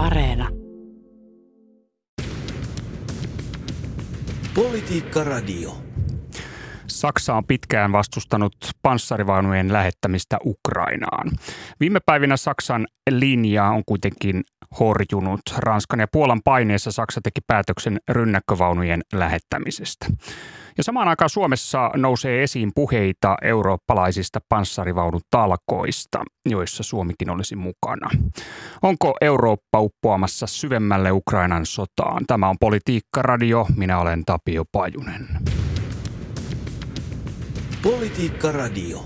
Areena. Politiikka Radio. Saksa on pitkään vastustanut panssarivaunujen lähettämistä Ukrainaan. Viime päivinä Saksan linja on kuitenkin horjunut. Ranskan ja Puolan paineessa Saksa teki päätöksen rynnäkkövaunujen lähettämisestä. Ja samaan aikaan Suomessa nousee esiin puheita eurooppalaisista panssarivaunutalkoista, joissa Suomikin olisi mukana. Onko Eurooppa uppoamassa syvemmälle Ukrainan sotaan? Tämä on Politiikka Radio. Minä olen Tapio Pajunen. Politiikka Radio.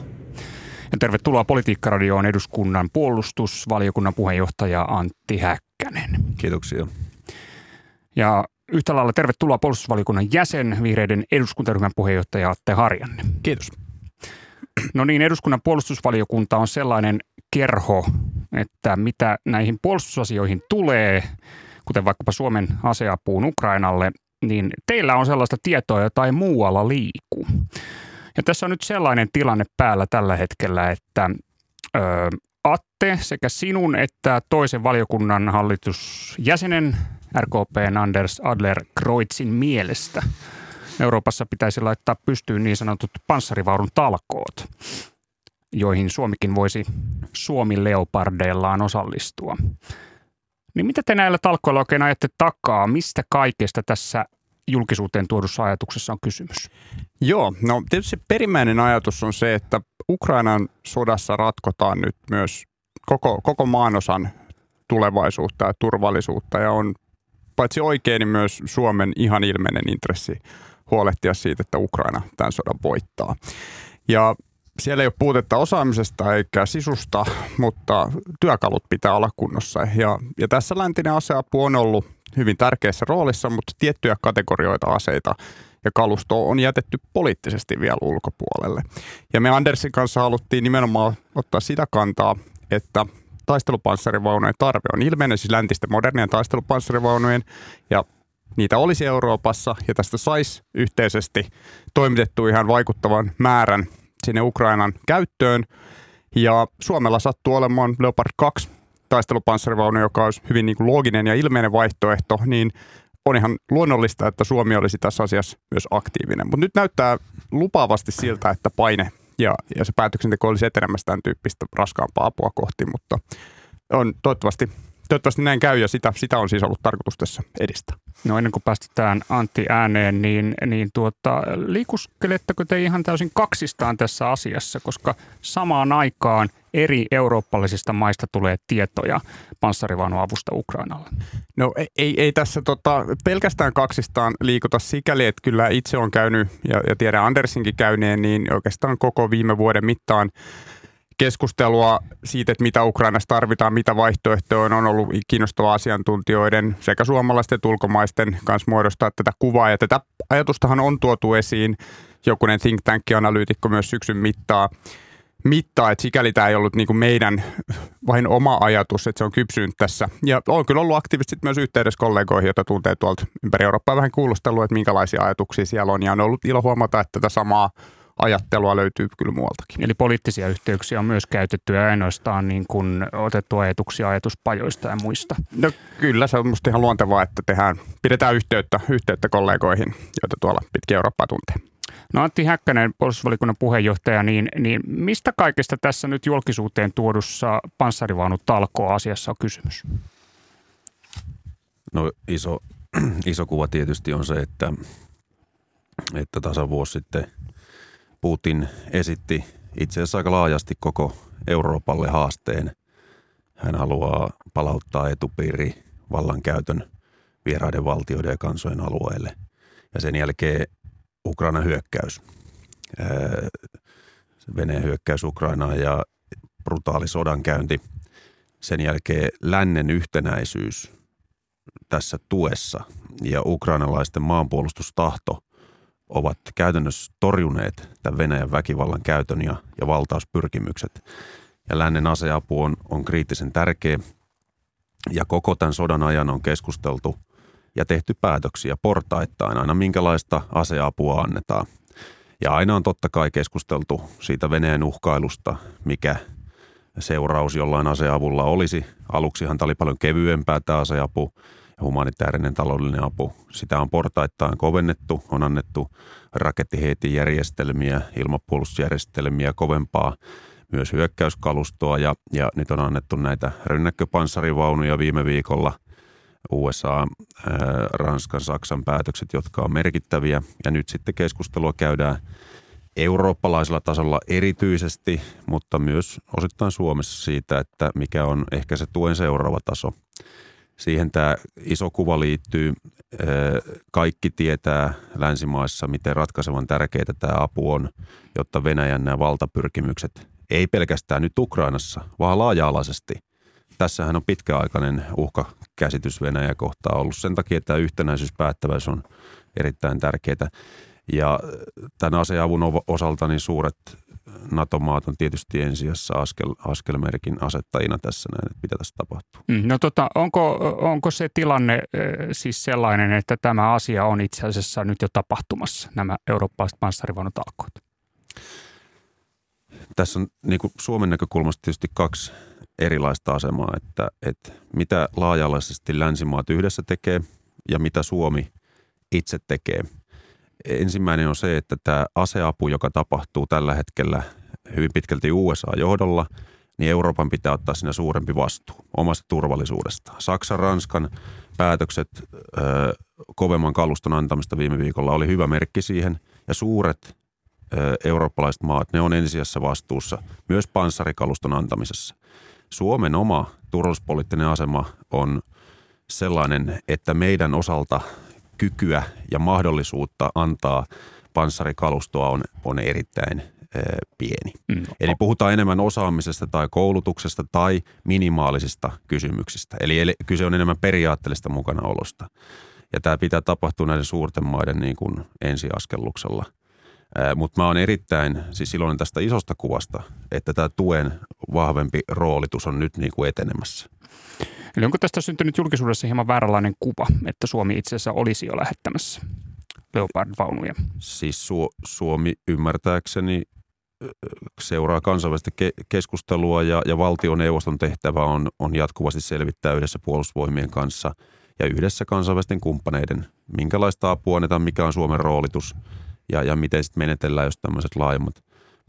Ja tervetuloa Politiikka Radioon eduskunnan puolustusvaliokunnan puheenjohtaja Antti Häkkänen. Kiitoksia. Ja yhtä lailla tervetuloa puolustusvaliokunnan jäsen, vihreiden eduskuntaryhmän puheenjohtaja Atte Harjanne. Kiitos. No niin, eduskunnan puolustusvaliokunta on sellainen kerho, että mitä näihin puolustusasioihin tulee, kuten vaikkapa Suomen aseapuun Ukrainalle, niin teillä on sellaista tietoa, jota ei muualla liiku. Ja tässä on nyt sellainen tilanne päällä tällä hetkellä, että ö, Atte sekä sinun että toisen valiokunnan hallitusjäsenen RKPn Anders Adler Kreutzin mielestä Euroopassa pitäisi laittaa pystyyn niin sanotut panssarivaurun talkoot, joihin Suomikin voisi Suomi leopardeillaan osallistua. Niin mitä te näillä talkoilla oikein ajatte takaa? Mistä kaikesta tässä julkisuuteen tuodussa ajatuksessa on kysymys? Joo, no tietysti perimmäinen ajatus on se, että Ukrainan sodassa ratkotaan nyt myös koko, koko maanosan tulevaisuutta ja turvallisuutta ja on paitsi oikein, niin myös Suomen ihan ilmeinen intressi huolehtia siitä, että Ukraina tämän sodan voittaa. Ja siellä ei ole puutetta osaamisesta eikä sisusta, mutta työkalut pitää olla kunnossa. Ja, ja tässä läntinen aseapu on ollut hyvin tärkeässä roolissa, mutta tiettyjä kategorioita aseita ja kalusto on jätetty poliittisesti vielä ulkopuolelle. Ja me Andersin kanssa haluttiin nimenomaan ottaa sitä kantaa, että taistelupanssarivaunujen tarve on ilmeinen, siis läntisten modernien taistelupanssarivaunujen, ja niitä olisi Euroopassa, ja tästä saisi yhteisesti toimitettu ihan vaikuttavan määrän sinne Ukrainan käyttöön. Ja Suomella sattuu olemaan Leopard 2 taistelupanssarivaunu, joka olisi hyvin niin kuin looginen ja ilmeinen vaihtoehto, niin on ihan luonnollista, että Suomi olisi tässä asiassa myös aktiivinen. Mutta nyt näyttää lupaavasti siltä, että paine ja, ja se päätöksenteko olisi etenemässä tämän tyyppistä raskaampaa apua kohti, mutta on toivottavasti, toivottavasti näin käy ja sitä, sitä on siis ollut tarkoitus tässä edistää. No ennen kuin päästetään Antti ääneen, niin, niin tuota, liikuskeletteko te ihan täysin kaksistaan tässä asiassa, koska samaan aikaan eri eurooppalaisista maista tulee tietoja panssarivaunuavusta Ukrainalle? No ei, ei tässä tota, pelkästään kaksistaan liikuta sikäli, että kyllä itse on käynyt ja, ja tiedän Andersinkin käyneen, niin oikeastaan koko viime vuoden mittaan keskustelua siitä, että mitä Ukrainassa tarvitaan, mitä vaihtoehtoja on, on ollut kiinnostavaa asiantuntijoiden sekä suomalaisten että ulkomaisten kanssa muodostaa tätä kuvaa. Ja tätä ajatustahan on tuotu esiin jokunen think tank-analyytikko myös syksyn mittaa, mittaa, että sikäli tämä ei ollut niin kuin meidän vain oma ajatus, että se on kypsynyt tässä. Ja on kyllä ollut aktiivisesti myös yhteydessä kollegoihin, joita tuntee tuolta ympäri Eurooppaa vähän kuulustelua, että minkälaisia ajatuksia siellä on. Ja on ollut ilo huomata, että tätä samaa ajattelua löytyy kyllä muualtakin. Eli poliittisia yhteyksiä on myös käytetty ja ainoastaan niin kuin otettu ajatuksia ajatuspajoista ja muista. No kyllä, se on minusta ihan luontevaa, että tehdään, pidetään yhteyttä, yhteyttä kollegoihin, joita tuolla pitkin Eurooppaa tuntee. No Antti Häkkänen, puolustusvalikunnan puheenjohtaja, niin, niin mistä kaikesta tässä nyt julkisuuteen tuodussa panssarivaunut talkoa asiassa on kysymys? No iso, iso kuva tietysti on se, että, että tasan vuosi sitten – Putin esitti itse asiassa aika laajasti koko Euroopalle haasteen. Hän haluaa palauttaa etupiiri vallankäytön vieraiden valtioiden ja kansojen alueelle. Ja sen jälkeen Ukrainan hyökkäys, Venäjän hyökkäys Ukrainaan ja brutaali sodankäynti. Sen jälkeen lännen yhtenäisyys tässä tuessa ja ukrainalaisten maanpuolustustahto – ovat käytännössä torjuneet tämän Venäjän väkivallan käytön ja, ja valtauspyrkimykset. Ja lännen aseapu on, on kriittisen tärkeä. Ja koko tämän sodan ajan on keskusteltu ja tehty päätöksiä portaittain aina minkälaista aseapua annetaan. Ja aina on totta kai keskusteltu siitä Venäjän uhkailusta, mikä seuraus jollain aseavulla olisi. Aluksihan tämä oli paljon kevyempää tämä aseapu humanitaarinen taloudellinen apu. Sitä on portaittain kovennettu, on annettu rakettiheitijärjestelmiä, ilmapuolustusjärjestelmiä, kovempaa myös hyökkäyskalustoa ja, ja nyt on annettu näitä rynnäkköpanssarivaunuja viime viikolla – USA, ää, Ranskan, Saksan päätökset, jotka on merkittäviä. Ja nyt sitten keskustelua käydään eurooppalaisella tasolla erityisesti, mutta myös osittain Suomessa siitä, että mikä on ehkä se tuen seuraava taso. Siihen tämä iso kuva liittyy. Kaikki tietää länsimaissa, miten ratkaisevan tärkeää tämä apu on, jotta Venäjän nämä valtapyrkimykset, ei pelkästään nyt Ukrainassa, vaan laaja-alaisesti. Tässähän on pitkäaikainen uhkakäsitys Venäjä kohtaa ollut. Sen takia tämä yhtenäisyyspäättäväys on erittäin tärkeää. Ja tämän aseavun osalta niin suuret NATO-maat on tietysti ensijassa askel, askelmerkin asettajina tässä näin, että mitä tässä tapahtuu. Mm, no tota, onko, onko se tilanne siis sellainen, että tämä asia on itse asiassa nyt jo tapahtumassa, nämä eurooppalaiset panssarivaunutalkoot? Tässä on niin kuin Suomen näkökulmasta tietysti kaksi erilaista asemaa, että, että mitä laaja-alaisesti länsimaat yhdessä tekee ja mitä Suomi itse tekee – Ensimmäinen on se, että tämä aseapu, joka tapahtuu tällä hetkellä hyvin pitkälti USA-johdolla, niin Euroopan pitää ottaa siinä suurempi vastuu omasta turvallisuudesta. Saksan, Ranskan päätökset ö, kovemman kaluston antamista viime viikolla oli hyvä merkki siihen. Ja suuret ö, eurooppalaiset maat, ne on ensisijassa vastuussa myös panssarikaluston antamisessa. Suomen oma turvallisuuspoliittinen asema on sellainen, että meidän osalta kykyä ja mahdollisuutta antaa panssarikalustoa on, on erittäin pieni. Mm. Eli puhutaan enemmän osaamisesta tai koulutuksesta tai minimaalisista kysymyksistä. Eli kyse on enemmän periaatteellista mukanaolosta. Ja tämä pitää tapahtua näiden suurten maiden niin kuin ensiaskelluksella. Mutta mä oon erittäin siis iloinen tästä isosta kuvasta, että tämä tuen vahvempi roolitus on nyt niin kuin etenemässä. Eli onko tästä syntynyt julkisuudessa hieman vääränlainen kuva, että Suomi itse asiassa olisi jo lähettämässä Leopard-vaunuja? Siis Su- Suomi ymmärtääkseni seuraa kansainvälistä ke- keskustelua ja, ja valtioneuvoston tehtävä on, on jatkuvasti selvittää yhdessä puolustusvoimien kanssa ja yhdessä kansainvälisten kumppaneiden, minkälaista apua annetaan, mikä on Suomen roolitus ja, ja miten sitten menetellään, jos tämmöiset laajemmat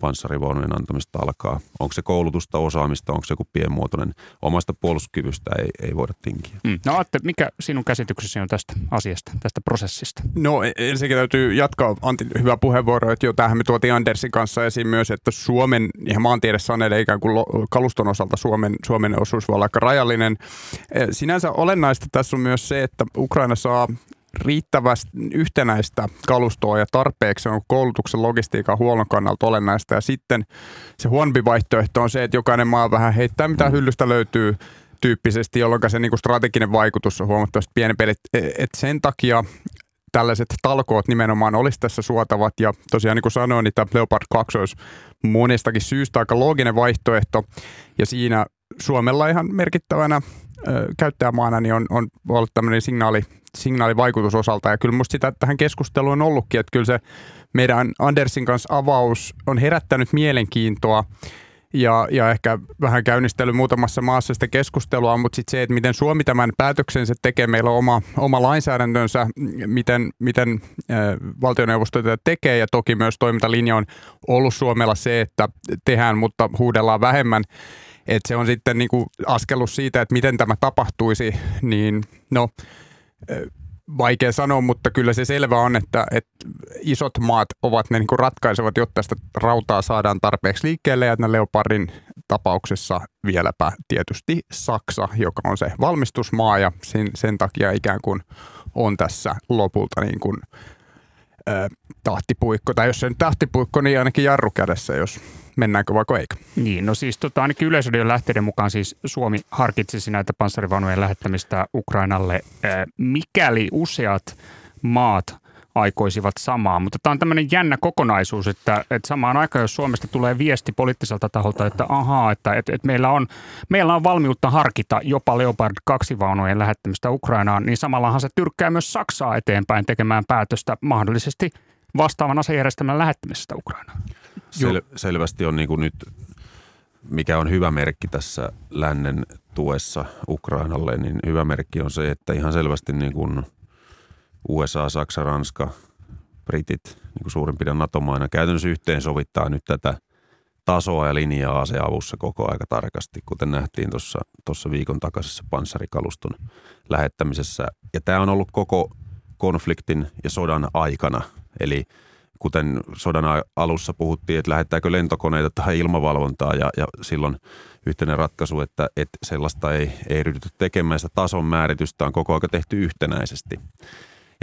panssarivaunujen antamista alkaa. Onko se koulutusta, osaamista, onko se joku pienmuotoinen. Omasta puolustuskyvystä ei, ei voida tinkiä. Mm. No Atte, mikä sinun käsityksesi on tästä asiasta, tästä prosessista? No e, ensinnäkin täytyy jatkaa, Antti, hyvä puheenvuoro, että jo tähän me tuotiin Andersin kanssa esiin myös, että Suomen ihan maantiede sanelee ikään kuin kaluston osalta Suomen, Suomen osuus voi olla aika rajallinen. E, sinänsä olennaista tässä on myös se, että Ukraina saa riittävästi yhtenäistä kalustoa ja tarpeeksi on koulutuksen logistiikan huollon kannalta olennaista. Ja sitten se huonompi vaihtoehto on se, että jokainen maa vähän heittää mitä hyllystä löytyy tyyppisesti, jolloin se niinku strateginen vaikutus on huomattavasti pienempi. Et, et sen takia tällaiset talkoot nimenomaan olisi tässä suotavat. Ja tosiaan niin kuin sanoin, niin tämä Leopard 2 olisi monestakin syystä aika looginen vaihtoehto. Ja siinä Suomella ihan merkittävänä käyttäjämaana niin on, on ollut tämmöinen signaali, signaalivaikutus osalta. Ja kyllä musta sitä tähän keskusteluun on ollutkin, että kyllä se meidän Andersin kanssa avaus on herättänyt mielenkiintoa ja, ja ehkä vähän käynnistellyt muutamassa maassa sitä keskustelua, mutta sitten se, että miten Suomi tämän päätöksensä tekee, meillä on oma, oma lainsäädäntönsä, miten, miten äh, valtioneuvosto tätä tekee ja toki myös toimintalinja on ollut Suomella se, että tehdään, mutta huudellaan vähemmän. Että se on sitten niin kuin askellus siitä, että miten tämä tapahtuisi, niin no vaikea sanoa, mutta kyllä se selvä on, että, että isot maat ovat ne niin kuin ratkaisevat, jotta sitä rautaa saadaan tarpeeksi liikkeelle. Ja Leopardin tapauksessa vieläpä tietysti Saksa, joka on se valmistusmaa ja sen, sen takia ikään kuin on tässä lopulta niin kuin, äh, tahtipuikko. Tai jos se nyt tahtipuikko, niin ainakin jarru kädessä, jos mennäänkö vaikka eikö. Niin, no siis tota, ainakin yleisöiden lähteiden mukaan siis Suomi harkitsisi näitä panssarivaunujen lähettämistä Ukrainalle, mikäli useat maat aikoisivat samaa. Mutta tämä on tämmöinen jännä kokonaisuus, että, että samaan aikaan, jos Suomesta tulee viesti poliittiselta taholta, että ahaa, että, että, että meillä, on, meillä on valmiutta harkita jopa Leopard 2 vaunujen lähettämistä Ukrainaan, niin samallahan se tyrkkää myös Saksaa eteenpäin tekemään päätöstä mahdollisesti vastaavan asejärjestelmän lähettämisestä Ukrainaan. Sel- selvästi on niin kuin nyt mikä on hyvä merkki tässä lännen tuessa Ukrainalle, niin hyvä merkki on se, että ihan selvästi niin kuin USA, Saksa, Ranska, Britit niin kuin piirtein NATO-maina käytännössä yhteen sovittaa nyt tätä tasoa ja linjaa aseavussa koko aika tarkasti, kuten nähtiin tuossa, tuossa viikon takaisessa panssarikaluston lähettämisessä. Ja tämä on ollut koko konfliktin ja sodan aikana. Eli kuten sodan alussa puhuttiin, että lähettääkö lentokoneita tai ilmavalvontaa ja, ja silloin yhteinen ratkaisu, että, että sellaista ei, ei ryhdytty tekemään. Sitä tason määritystä on koko aika tehty yhtenäisesti.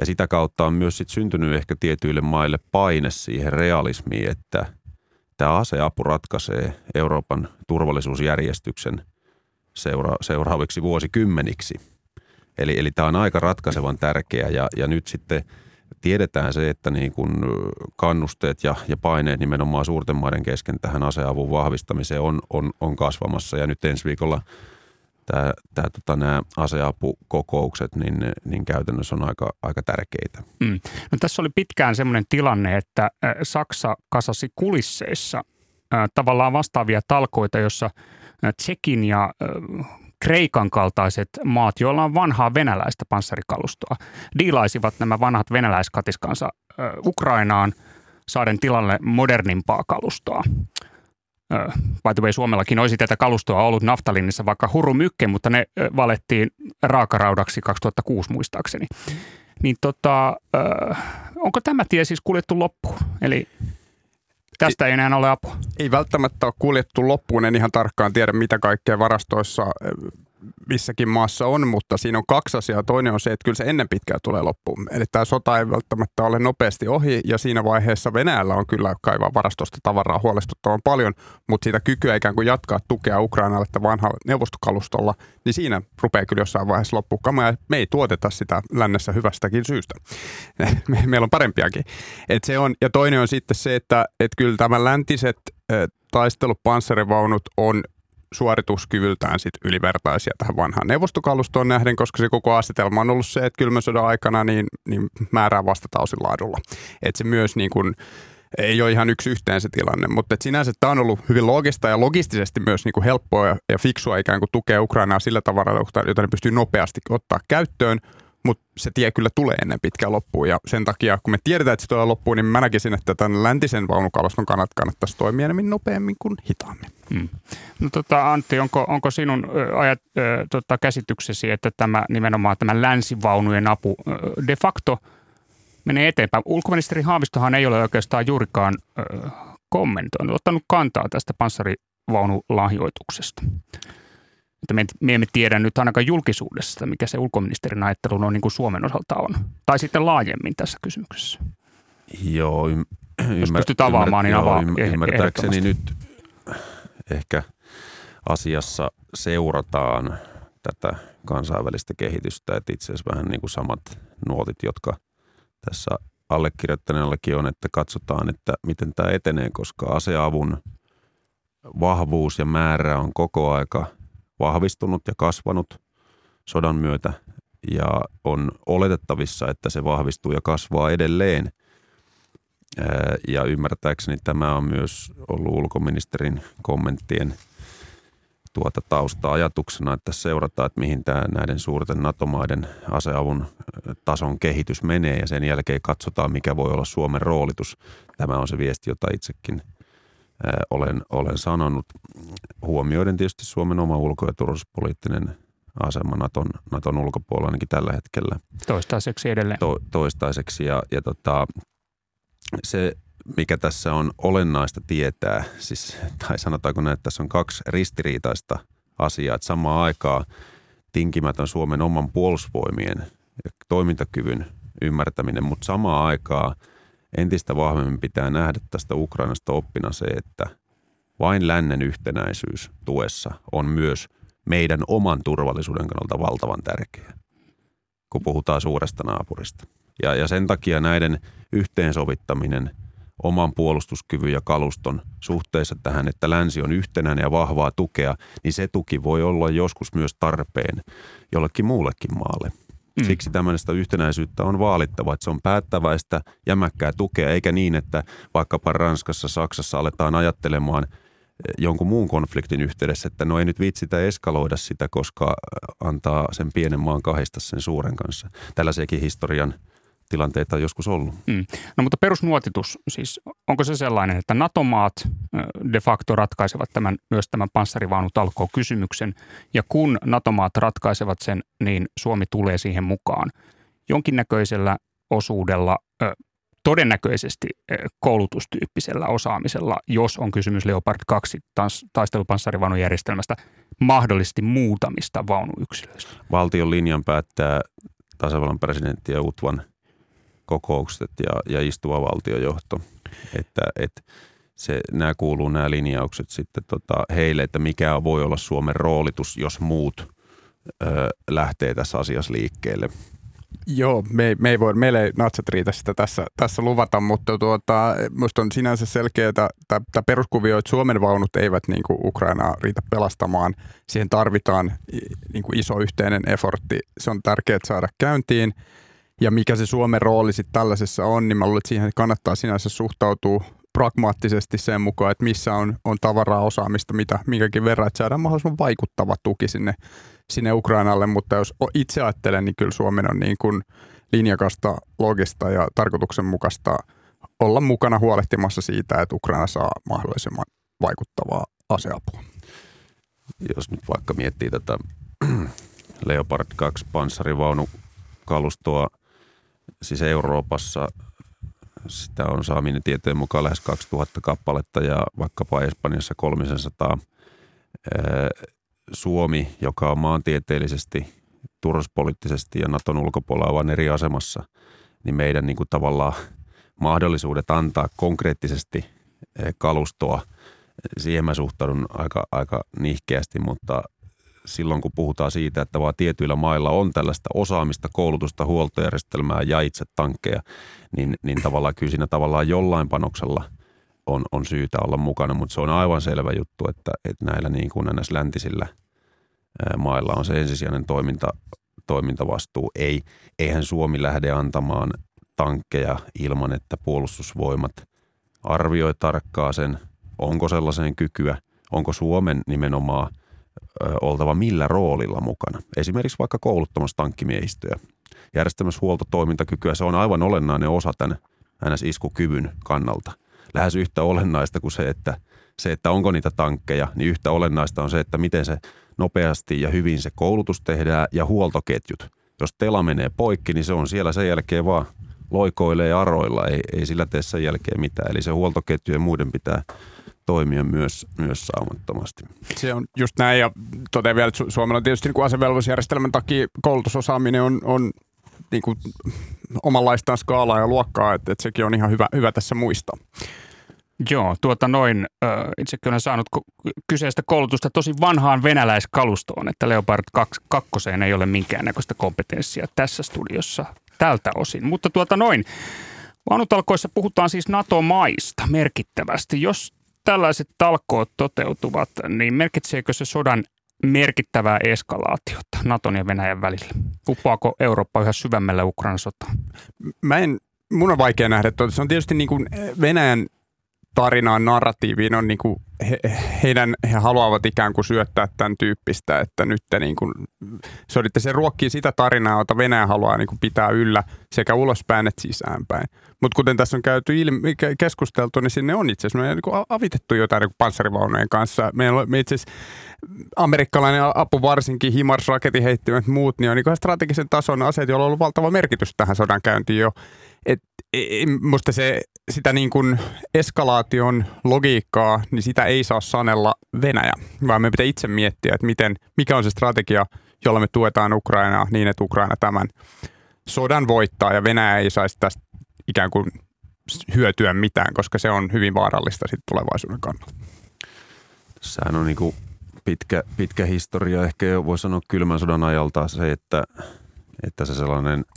Ja sitä kautta on myös sit syntynyt ehkä tietyille maille paine siihen realismiin, että tämä aseapu ratkaisee Euroopan turvallisuusjärjestyksen seura- seuraaviksi vuosikymmeniksi. Eli, eli tämä on aika ratkaisevan tärkeä ja, ja nyt sitten tiedetään se, että niin kun kannusteet ja, ja paineet nimenomaan suurten maiden kesken tähän aseavun vahvistamiseen on, on, on kasvamassa. Ja nyt ensi viikolla – tämä, tota, nämä aseapukokoukset, niin, niin käytännössä on aika, aika tärkeitä. Mm. No, tässä oli pitkään sellainen tilanne, että Saksa kasasi kulisseissa tavallaan vastaavia talkoita, jossa Tsekin ja Kreikan kaltaiset maat, joilla on vanhaa venäläistä panssarikalustoa, diilaisivat nämä vanhat venäläiskatiskansa Ukrainaan saaden tilalle modernimpaa kalustoa by the way, Suomellakin olisi tätä kalustoa ollut naftalinissa vaikka hurumykke, mutta ne valettiin raakaraudaksi 2006 muistaakseni. Niin tota, onko tämä tie siis kuljettu loppuun? Eli tästä ei enää ole apua. Ei välttämättä ole kuljettu loppuun, en ihan tarkkaan tiedä mitä kaikkea varastoissa missäkin maassa on, mutta siinä on kaksi asiaa. Toinen on se, että kyllä se ennen pitkää tulee loppuun. Eli tämä sota ei välttämättä ole nopeasti ohi ja siinä vaiheessa Venäjällä on kyllä kaivaa varastosta tavaraa huolestuttavan paljon, mutta siitä kykyä ikään kuin jatkaa tukea Ukrainalle että vanhalla neuvostokalustolla, niin siinä rupeaa kyllä jossain vaiheessa loppuun. ja me ei tuoteta sitä lännessä hyvästäkin syystä. Me, meillä on parempiakin. Et se on, ja toinen on sitten se, että et kyllä tämä läntiset taistelupanssarivaunut on suorituskyvyltään sit ylivertaisia tähän vanhaan neuvostokalustoon nähden, koska se koko asetelma on ollut se, että kylmän sodan aikana niin, niin määrää vastatausin laadulla. Että se myös niin kuin, ei ole ihan yksi yhteen se tilanne, mutta et sinänsä tämä on ollut hyvin logista ja logistisesti myös niin kuin helppoa ja, ja fiksua ikään kuin tukea Ukrainaa sillä tavalla, jota ne pystyy nopeasti ottaa käyttöön – mutta se tie kyllä tulee ennen pitkään loppuun ja sen takia, kun me tiedetään, että se tulee loppuun, niin mä näkisin, että tämän läntisen vaunukaluston kannat kannattaisi toimia enemmän nopeammin kuin hitaammin. Hmm. No tota, Antti, onko, onko sinun ajat, äh, tota, käsityksesi, että tämä nimenomaan tämä länsivaunujen apu äh, de facto menee eteenpäin? Ulkoministeri Haavistohan ei ole oikeastaan juurikaan äh, kommentoinut, ottanut kantaa tästä panssarivaunulahjoituksesta. Mutta me, me emme tiedä nyt ainakaan julkisuudessa, mikä se ulkoministerin ajattelu on niin kuin Suomen osalta on. Tai sitten laajemmin tässä kysymyksessä. Joo, ym, Jos pystyt avaamaan, niin avaa joo, Ymmärtääkseni nyt ehkä asiassa seurataan tätä kansainvälistä kehitystä, että itse asiassa vähän niin kuin samat nuotit, jotka tässä allekirjoittaneellakin on, että katsotaan, että miten tämä etenee, koska aseavun vahvuus ja määrä on koko aika – vahvistunut ja kasvanut sodan myötä ja on oletettavissa, että se vahvistuu ja kasvaa edelleen. Ja ymmärtääkseni tämä on myös ollut ulkoministerin kommenttien tuota tausta-ajatuksena, että seurataan, että mihin tämä näiden suurten NATO-maiden aseavun tason kehitys menee ja sen jälkeen katsotaan, mikä voi olla Suomen roolitus. Tämä on se viesti, jota itsekin olen, olen sanonut. Huomioiden tietysti Suomen oma ulko- ja turvallisuuspoliittinen asema Naton, Naton ulkopuolella ainakin tällä hetkellä. Toistaiseksi edelleen. To, toistaiseksi ja, ja tota, se, mikä tässä on olennaista tietää, siis, tai sanotaanko näin, että tässä on kaksi ristiriitaista asiaa, että samaan aikaan tinkimätön Suomen oman puolustusvoimien ja toimintakyvyn ymmärtäminen, mutta samaan aikaan – entistä vahvemmin pitää nähdä tästä Ukrainasta oppina se, että vain lännen yhtenäisyys tuessa on myös meidän oman turvallisuuden kannalta valtavan tärkeä, kun puhutaan suuresta naapurista. Ja, ja sen takia näiden yhteensovittaminen oman puolustuskyvyn ja kaluston suhteessa tähän, että länsi on yhtenäinen ja vahvaa tukea, niin se tuki voi olla joskus myös tarpeen jollekin muullekin maalle. Mm. Siksi tämmöistä yhtenäisyyttä on vaalittava, että se on päättäväistä, jämäkkää tukea, eikä niin, että vaikkapa Ranskassa, Saksassa aletaan ajattelemaan jonkun muun konfliktin yhteydessä, että no ei nyt viitsitä eskaloida sitä, koska antaa sen pienen maan kahdesta sen suuren kanssa. Tällaisiakin historian tilanteita on joskus ollut. Mm. No mutta perusnuotitus, siis onko se sellainen, että NATO-maat de facto ratkaisevat tämän, myös tämän panssarivaunutalkoon kysymyksen, ja kun NATO-maat ratkaisevat sen, niin Suomi tulee siihen mukaan jonkinnäköisellä osuudella todennäköisesti koulutustyyppisellä osaamisella, jos on kysymys Leopard 2 taistelupanssarivaunujärjestelmästä, mahdollisesti muutamista vaunuyksilöistä. Valtion linjan päättää tasavallan presidentti ja UTVAN kokoukset ja, ja istuva valtiojohto. Että, että se, nämä kuuluu nämä linjaukset sitten tota, heille, että mikä voi olla Suomen roolitus, jos muut ö, lähtee tässä asiassa liikkeelle. Joo, me, me ei voi, meille ei natsat riitä sitä tässä, tässä luvata, mutta tuota, minusta on sinänsä selkeää tämä peruskuvio, että Suomen vaunut eivät niin kuin Ukrainaa riitä pelastamaan. Siihen tarvitaan niin kuin iso yhteinen effortti. Se on tärkeää saada käyntiin. Ja mikä se Suomen rooli sitten tällaisessa on, niin mä luulen, että siihen kannattaa sinänsä suhtautua pragmaattisesti sen mukaan, että missä on, on tavaraa osaamista, mitä minkäkin verran, että saadaan mahdollisimman vaikuttava tuki sinne sinne Ukrainalle, mutta jos itse ajattelen, niin kyllä Suomen on niin kuin linjakasta, logista ja tarkoituksenmukaista olla mukana huolehtimassa siitä, että Ukraina saa mahdollisimman vaikuttavaa aseapua. Jos nyt vaikka miettii tätä Leopard 2 panssarivaunukalustoa, siis Euroopassa sitä on saaminen tietojen mukaan lähes 2000 kappaletta ja vaikkapa Espanjassa 300. Suomi, joka on maantieteellisesti, turvallisuuspoliittisesti ja Naton ulkopuolella aivan eri asemassa, niin meidän niin kuin tavallaan mahdollisuudet antaa konkreettisesti kalustoa, siihen mä suhtaudun aika, aika nihkeästi, mutta silloin kun puhutaan siitä, että vaan tietyillä mailla on tällaista osaamista, koulutusta, huoltojärjestelmää ja itse tankkeja, niin, niin tavallaan kyllä siinä tavallaan jollain panoksella on, on syytä olla mukana, mutta se on aivan selvä juttu, että, että näillä niin kuin näissä läntisillä – mailla on se ensisijainen toiminta, toimintavastuu. Ei, eihän Suomi lähde antamaan tankkeja ilman, että puolustusvoimat arvioi tarkkaa sen, onko sellaiseen kykyä, onko Suomen nimenomaan oltava millä roolilla mukana. Esimerkiksi vaikka kouluttamassa tankkimiehistöjä. Järjestämässä huoltotoimintakykyä, se on aivan olennainen osa tämän NS-iskukyvyn kannalta. Lähes yhtä olennaista kuin se, että, se, että onko niitä tankkeja, niin yhtä olennaista on se, että miten se nopeasti ja hyvin se koulutus tehdään ja huoltoketjut. Jos tela menee poikki, niin se on siellä sen jälkeen vaan loikoilee aroilla, ei, ei sillä tee sen jälkeen mitään. Eli se huoltoketju ja muiden pitää toimia myös, myös saumattomasti. Se on just näin ja totean vielä, että Suomella on tietysti niin asevelvollisuusjärjestelmän takia koulutusosaaminen on, on niin kuin omanlaistaan skaalaa ja luokkaa, että, että sekin on ihan hyvä, hyvä tässä muistaa. Joo, tuota noin. Itsekin olen saanut kyseistä koulutusta tosi vanhaan venäläiskalustoon, että Leopard 2 ei ole minkäännäköistä kompetenssia tässä studiossa tältä osin. Mutta tuota noin. Vaunutalkoissa puhutaan siis NATO-maista merkittävästi. Jos tällaiset talkoot toteutuvat, niin merkitseekö se sodan merkittävää eskalaatiota Naton ja Venäjän välillä? Uppoako Eurooppa yhä syvemmälle Ukrainan sotaan? Mä en, mun on vaikea nähdä, että se on tietysti niin kuin Venäjän tarinaan, narratiiviin on niin kuin he, heidän, he haluavat ikään kuin syöttää tämän tyyppistä, että nyt te niin kuin, se, on, että se ruokkii sitä tarinaa, jota Venäjä haluaa niin kuin pitää yllä sekä ulospäin että sisäänpäin. Mutta kuten tässä on käyty ilmi, keskusteltu, niin sinne on itse asiassa niin avitettu jotain niin panssarivaunujen kanssa. Meillä me itse asiassa amerikkalainen apu varsinkin, HIMARS, raketiheittimet muut, niin on niin strategisen tason aseet, joilla on ollut valtava merkitys tähän sodan käyntiin jo. Et, musta se, sitä niin kuin eskalaation logiikkaa, niin sitä ei saa sanella Venäjä, vaan me pitää itse miettiä, että miten, mikä on se strategia, jolla me tuetaan Ukrainaa niin, että Ukraina tämän sodan voittaa ja Venäjä ei saisi tästä ikään kuin hyötyä mitään, koska se on hyvin vaarallista sitten tulevaisuuden kannalta. Sehän on niin kuin pitkä, pitkä historia, ehkä jo voi sanoa kylmän sodan ajalta se, että, että se sellainen –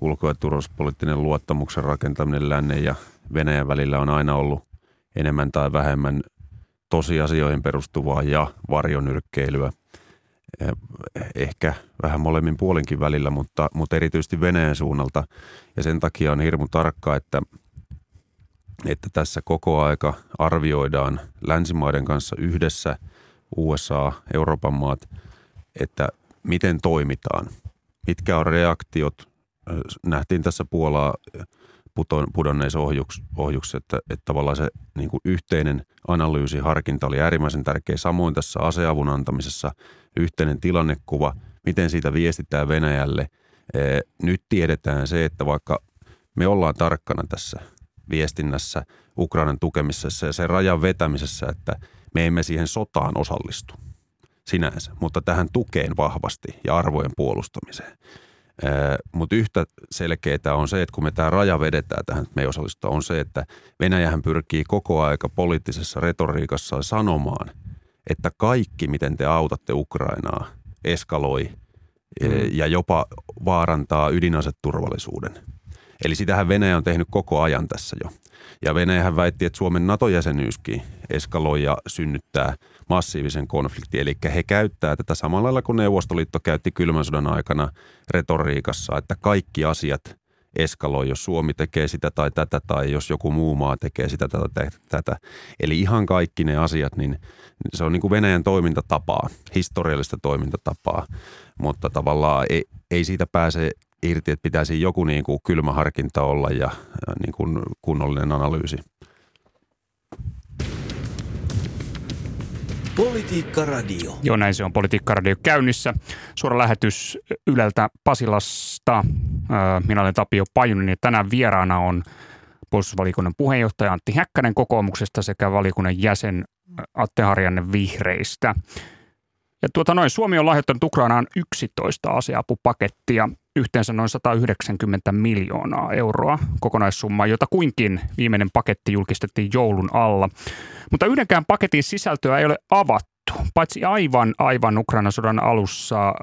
ulko- ja turvallisuuspoliittinen luottamuksen rakentaminen lännen ja Venäjän välillä on aina ollut enemmän tai vähemmän tosiasioihin perustuvaa ja varjonyrkkeilyä. Ehkä vähän molemmin puolinkin välillä, mutta, mutta erityisesti Venäjän suunnalta. Ja sen takia on hirmu tarkka, että, että tässä koko aika arvioidaan länsimaiden kanssa yhdessä, USA, Euroopan maat, että miten toimitaan, mitkä on reaktiot. Nähtiin tässä Puolaa pudonneissa ohjuksissa, että, että tavallaan se niin kuin yhteinen analyysi, harkinta oli äärimmäisen tärkeä. Samoin tässä aseavun antamisessa yhteinen tilannekuva, miten siitä viestitään Venäjälle. Nyt tiedetään se, että vaikka me ollaan tarkkana tässä viestinnässä, Ukrainan tukemisessa ja sen rajan vetämisessä, että me emme siihen sotaan osallistu sinänsä, mutta tähän tukeen vahvasti ja arvojen puolustamiseen. Mutta yhtä selkeää on se, että kun me tämä raja vedetään tähän, että me ei osallistuta, on se, että Venäjähän pyrkii koko aika poliittisessa retoriikassa sanomaan, että kaikki, miten te autatte Ukrainaa, eskaloi mm. ja jopa vaarantaa ydinaseturvallisuuden. Eli sitähän Venäjä on tehnyt koko ajan tässä jo. Ja Venäjähän väitti, että Suomen NATO-jäsenyyskin eskaloi ja synnyttää massiivisen konfliktin. Eli he käyttää tätä samalla lailla kuin Neuvostoliitto käytti kylmän sodan aikana retoriikassa, että kaikki asiat eskaloi, jos Suomi tekee sitä tai tätä tai jos joku muu maa tekee sitä tai tätä. Eli ihan kaikki ne asiat, niin se on niin kuin Venäjän toimintatapaa, historiallista toimintatapaa, mutta tavallaan ei, ei siitä pääse irti, että pitäisi joku niin kuin kylmä harkinta olla ja niin kuin kunnollinen analyysi. Politiikka Radio. Joo, näin se on Politiikka Radio käynnissä. Suora lähetys Yleltä Pasilasta. Minä olen Tapio Pajunen ja tänään vieraana on puolustusvaliokunnan puheenjohtaja Antti Häkkänen kokoomuksesta sekä valiokunnan jäsen Atte Harjanne Vihreistä. Ja tuota noin, Suomi on lahjoittanut Ukrainaan 11 aseapupakettia, yhteensä noin 190 miljoonaa euroa kokonaissumma, jota kuinkin viimeinen paketti julkistettiin joulun alla. Mutta yhdenkään paketin sisältöä ei ole avattu, paitsi aivan, aivan Ukrainan sodan alussa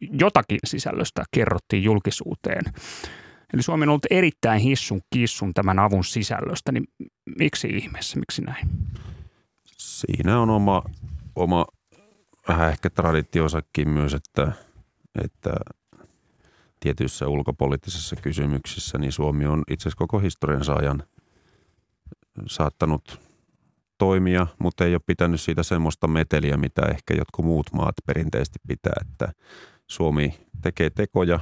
jotakin sisällöstä kerrottiin julkisuuteen. Eli Suomi on ollut erittäin hissun kissun tämän avun sisällöstä, niin miksi ihmeessä, miksi näin? Siinä on oma, oma vähän ehkä traditiosakin myös, että, että tietyissä ulkopoliittisissa kysymyksissä niin Suomi on itse asiassa koko historiansa ajan saattanut toimia, mutta ei ole pitänyt siitä semmoista meteliä, mitä ehkä jotkut muut maat perinteisesti pitää, että Suomi tekee tekoja,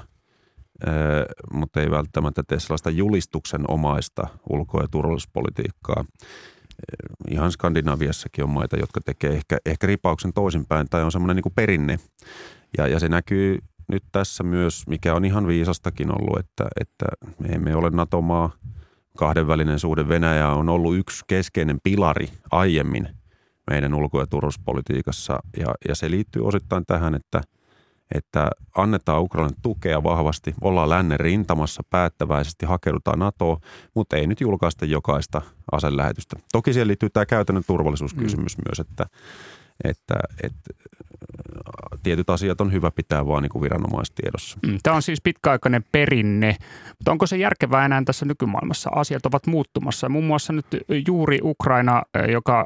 mutta ei välttämättä tee sellaista julistuksen omaista ulko- ja turvallisuuspolitiikkaa ihan Skandinaviassakin on maita, jotka tekee ehkä, ehkä ripauksen toisinpäin tai on semmoinen niin perinne. Ja, ja se näkyy nyt tässä myös, mikä on ihan viisastakin ollut, että, että me emme ole NATO-maa. Kahdenvälinen suhde Venäjä on ollut yksi keskeinen pilari aiemmin meidän ulko- ja turvallisuuspolitiikassa. Ja, ja se liittyy osittain tähän, että – että annetaan Ukrainalle tukea vahvasti, ollaan lännen rintamassa päättäväisesti, hakeudutaan NATOon, mutta ei nyt julkaista jokaista aselähetystä. Toki siihen liittyy tämä käytännön turvallisuuskysymys mm. myös, että, että, että tietyt asiat on hyvä pitää vaan niin kuin viranomaistiedossa. Mm, tämä on siis pitkäaikainen perinne, mutta onko se järkevää enää tässä nykymaailmassa? Asiat ovat muuttumassa. Muun muassa nyt juuri Ukraina, joka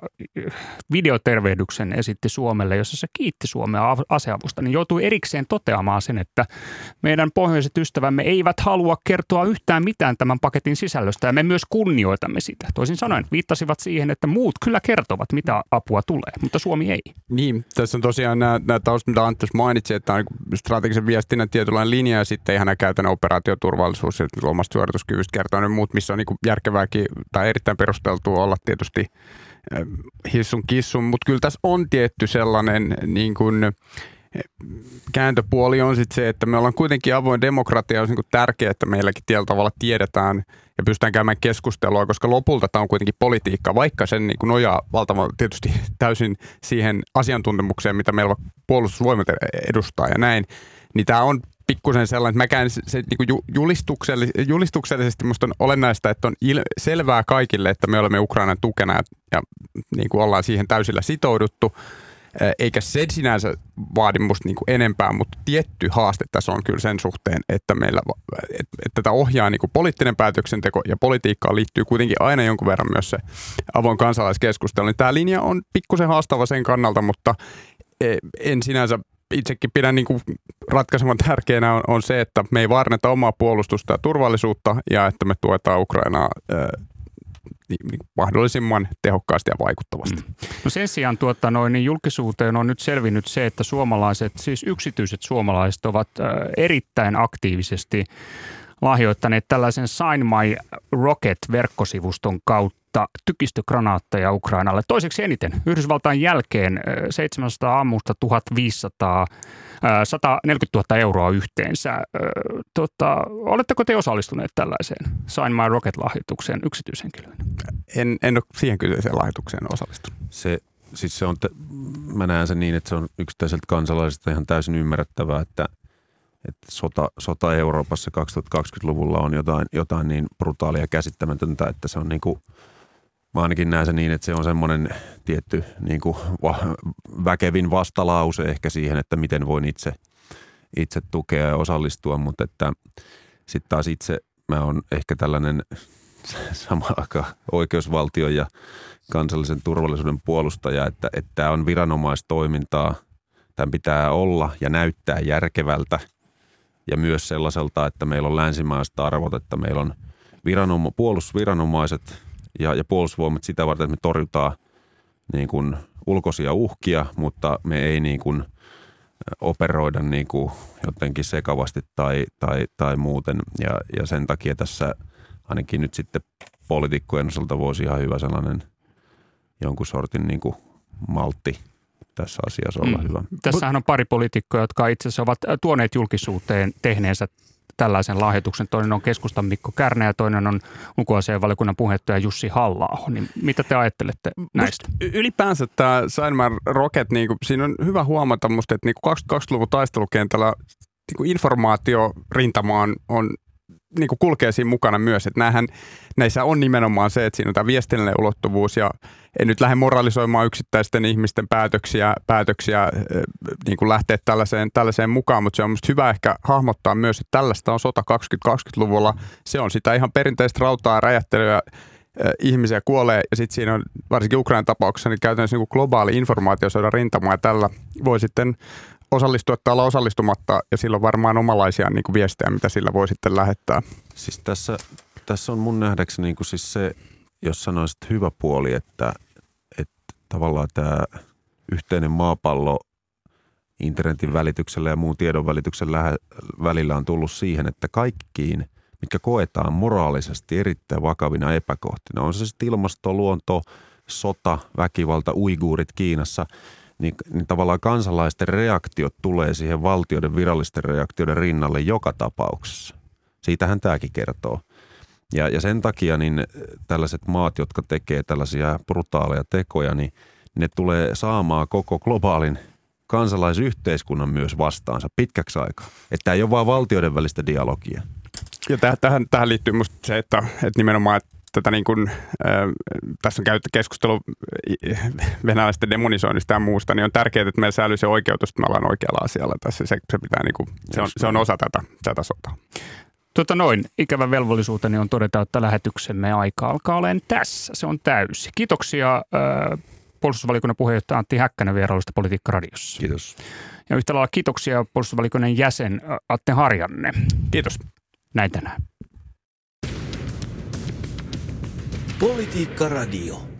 videotervehdyksen esitti Suomelle, jossa se kiitti Suomea aseavusta, niin joutui erikseen toteamaan sen, että meidän pohjoiset ystävämme eivät halua kertoa yhtään mitään tämän paketin sisällöstä ja me myös kunnioitamme sitä. Toisin sanoen viittasivat siihen, että muut kyllä kertovat, mitä apua tulee, mutta Suomi ei. Niin, tässä on tosiaan nämä, nämä taustat, mitä Antti mainitsi, että on strategisen viestinnän tietynlainen linja ja sitten ihan käytännön operaatioturvallisuus ja omasta suorituskyvystä kertoo ne muut, missä on niin järkevääkin tai erittäin perusteltua olla tietysti eh, hissun kissun, mutta kyllä tässä on tietty sellainen niin kuin, kääntöpuoli on sitten se, että me ollaan kuitenkin avoin demokratia, on niin tärkeää, että meilläkin tietyllä tavalla tiedetään ja pystytään käymään keskustelua, koska lopulta tämä on kuitenkin politiikka, vaikka sen niin nojaa valtavan tietysti täysin siihen asiantuntemukseen, mitä meillä puolustusvoimat edustaa ja näin, niin tämä on pikkusen sellainen, että mäkään se, se niin julistuksellisesti, julistuksellisesti musta on olennaista, että on il, selvää kaikille, että me olemme Ukrainan tukena ja, ja niin kuin ollaan siihen täysillä sitouduttu – eikä se sinänsä vaadi musta niinku enempää, mutta tietty haaste tässä on kyllä sen suhteen, että meillä että, että tätä ohjaa niinku poliittinen päätöksenteko ja politiikkaan liittyy kuitenkin aina jonkun verran myös se avoin kansalaiskeskustelu. Niin tämä linja on pikkusen haastava sen kannalta, mutta e, en sinänsä itsekin pidän niin kuin ratkaisevan tärkeänä on, on se, että me ei varneta omaa puolustusta ja turvallisuutta ja että me tuetaan Ukrainaa mahdollisimman tehokkaasti ja vaikuttavasti. Mm. No sen sijaan tuota, noin, niin julkisuuteen on nyt selvinnyt se, että suomalaiset, siis yksityiset suomalaiset ovat äh, erittäin aktiivisesti lahjoittaneet tällaisen Sign My Rocket-verkkosivuston kautta tykistögranaatteja Ukrainalle. Toiseksi eniten Yhdysvaltain jälkeen 700 ammusta 1500 140 000 euroa yhteensä. Tota, oletteko te osallistuneet tällaiseen Sign My Rocket-lahjoitukseen yksityishenkilöön? En, en ole siihen kyseiseen lahjoitukseen osallistunut. Se, siis se on, mä näen sen niin, että se on yksittäiseltä kansalaiselta ihan täysin ymmärrettävää, että, että sota, sota Euroopassa 2020-luvulla on jotain, jotain niin brutaalia ja käsittämätöntä, että se on niin kuin – Mä ainakin näen se niin, että se on semmoinen tietty niin kuin va- väkevin vastalause ehkä siihen, että miten voin itse, itse tukea ja osallistua, mutta että sitten taas itse mä oon ehkä tällainen sama aika oikeusvaltio ja kansallisen turvallisuuden puolustaja, että, tämä on viranomaistoimintaa. Tämän pitää olla ja näyttää järkevältä ja myös sellaiselta, että meillä on länsimaiset arvot, että meillä on viranoma- puolustusviranomaiset – ja, ja puolustusvoimat sitä varten, että me torjutaan niin kuin ulkoisia uhkia, mutta me ei niin kuin operoida niin kuin jotenkin sekavasti tai, tai, tai muuten. Ja, ja sen takia tässä ainakin nyt sitten poliitikkojen osalta voisi ihan hyvä sellainen jonkun sortin niin kuin maltti tässä asiassa olla mm. hyvä. Tässähän on pari poliitikkoa, jotka itse asiassa ovat tuoneet julkisuuteen tehneensä tällaisen lahjoituksen. Toinen on keskustan Mikko Kärnä ja toinen on valiokunnan puheenjohtaja Jussi halla niin mitä te ajattelette näistä? Must ylipäänsä tämä Saineman Rocket, niin kuin, siinä on hyvä huomata musta, että niin 2020-luvun taistelukentällä niin kuin informaatiorintama on, on niin kuin kulkee siinä mukana myös. Että näähän, näissä on nimenomaan se, että siinä on tämä viestinnällinen ulottuvuus ja en nyt lähde moralisoimaan yksittäisten ihmisten päätöksiä, päätöksiä niin kuin lähteä tällaiseen, tällaiseen mukaan, mutta se on musta hyvä ehkä hahmottaa myös, että tällaista on sota 2020-luvulla. Se on sitä ihan perinteistä rautaa räjähtelyä, ihmisiä kuolee ja sitten siinä on varsinkin Ukrainan tapauksessa niin käytännössä niin kuin globaali informaatiosodan rintama ja tällä voi sitten osallistua tai olla osallistumatta ja sillä on varmaan omalaisia niin kuin viestejä, mitä sillä voi sitten lähettää. Siis tässä, tässä on mun nähdäkseni niin kuin siis se, jos sanoisit hyvä puoli, että, että tavallaan tämä yhteinen maapallo internetin välityksellä ja muun tiedon välityksen välillä on tullut siihen, että kaikkiin, mitkä koetaan moraalisesti erittäin vakavina epäkohtina, on se sitten ilmasto, luonto, sota, väkivalta, uiguurit Kiinassa – niin, niin tavallaan kansalaisten reaktiot tulee siihen valtioiden virallisten reaktioiden rinnalle joka tapauksessa. Siitähän tämäkin kertoo. Ja, ja sen takia niin tällaiset maat, jotka tekee tällaisia brutaaleja tekoja, niin ne tulee saamaan koko globaalin kansalaisyhteiskunnan myös vastaansa pitkäksi aikaa. Että ei ole vain valtioiden välistä dialogia. Ja tähän, tähän liittyy minusta se, että, että nimenomaan, että tätä niin kuin, äh, tässä on käyty keskustelu venäläisten demonisoinnista ja muusta, niin on tärkeää, että meillä säilyy se oikeutus, että me ollaan oikealla asialla tässä. Se, se, pitää niin kuin, se, on, se on osa tätä, tätä sotaa. Tuota noin, ikävä velvollisuuteni on todeta, että lähetyksemme aika alkaa olen tässä. Se on täysi. Kiitoksia äh, puolustusvaliokunnan puheenjohtaja Antti Häkkänen vierailusta Politiikka-radiossa. Kiitos. Ja yhtä lailla kiitoksia puolustusvaliokunnan jäsen Atte Harjanne. Kiitos. Näin tänään. Politiikka Radio.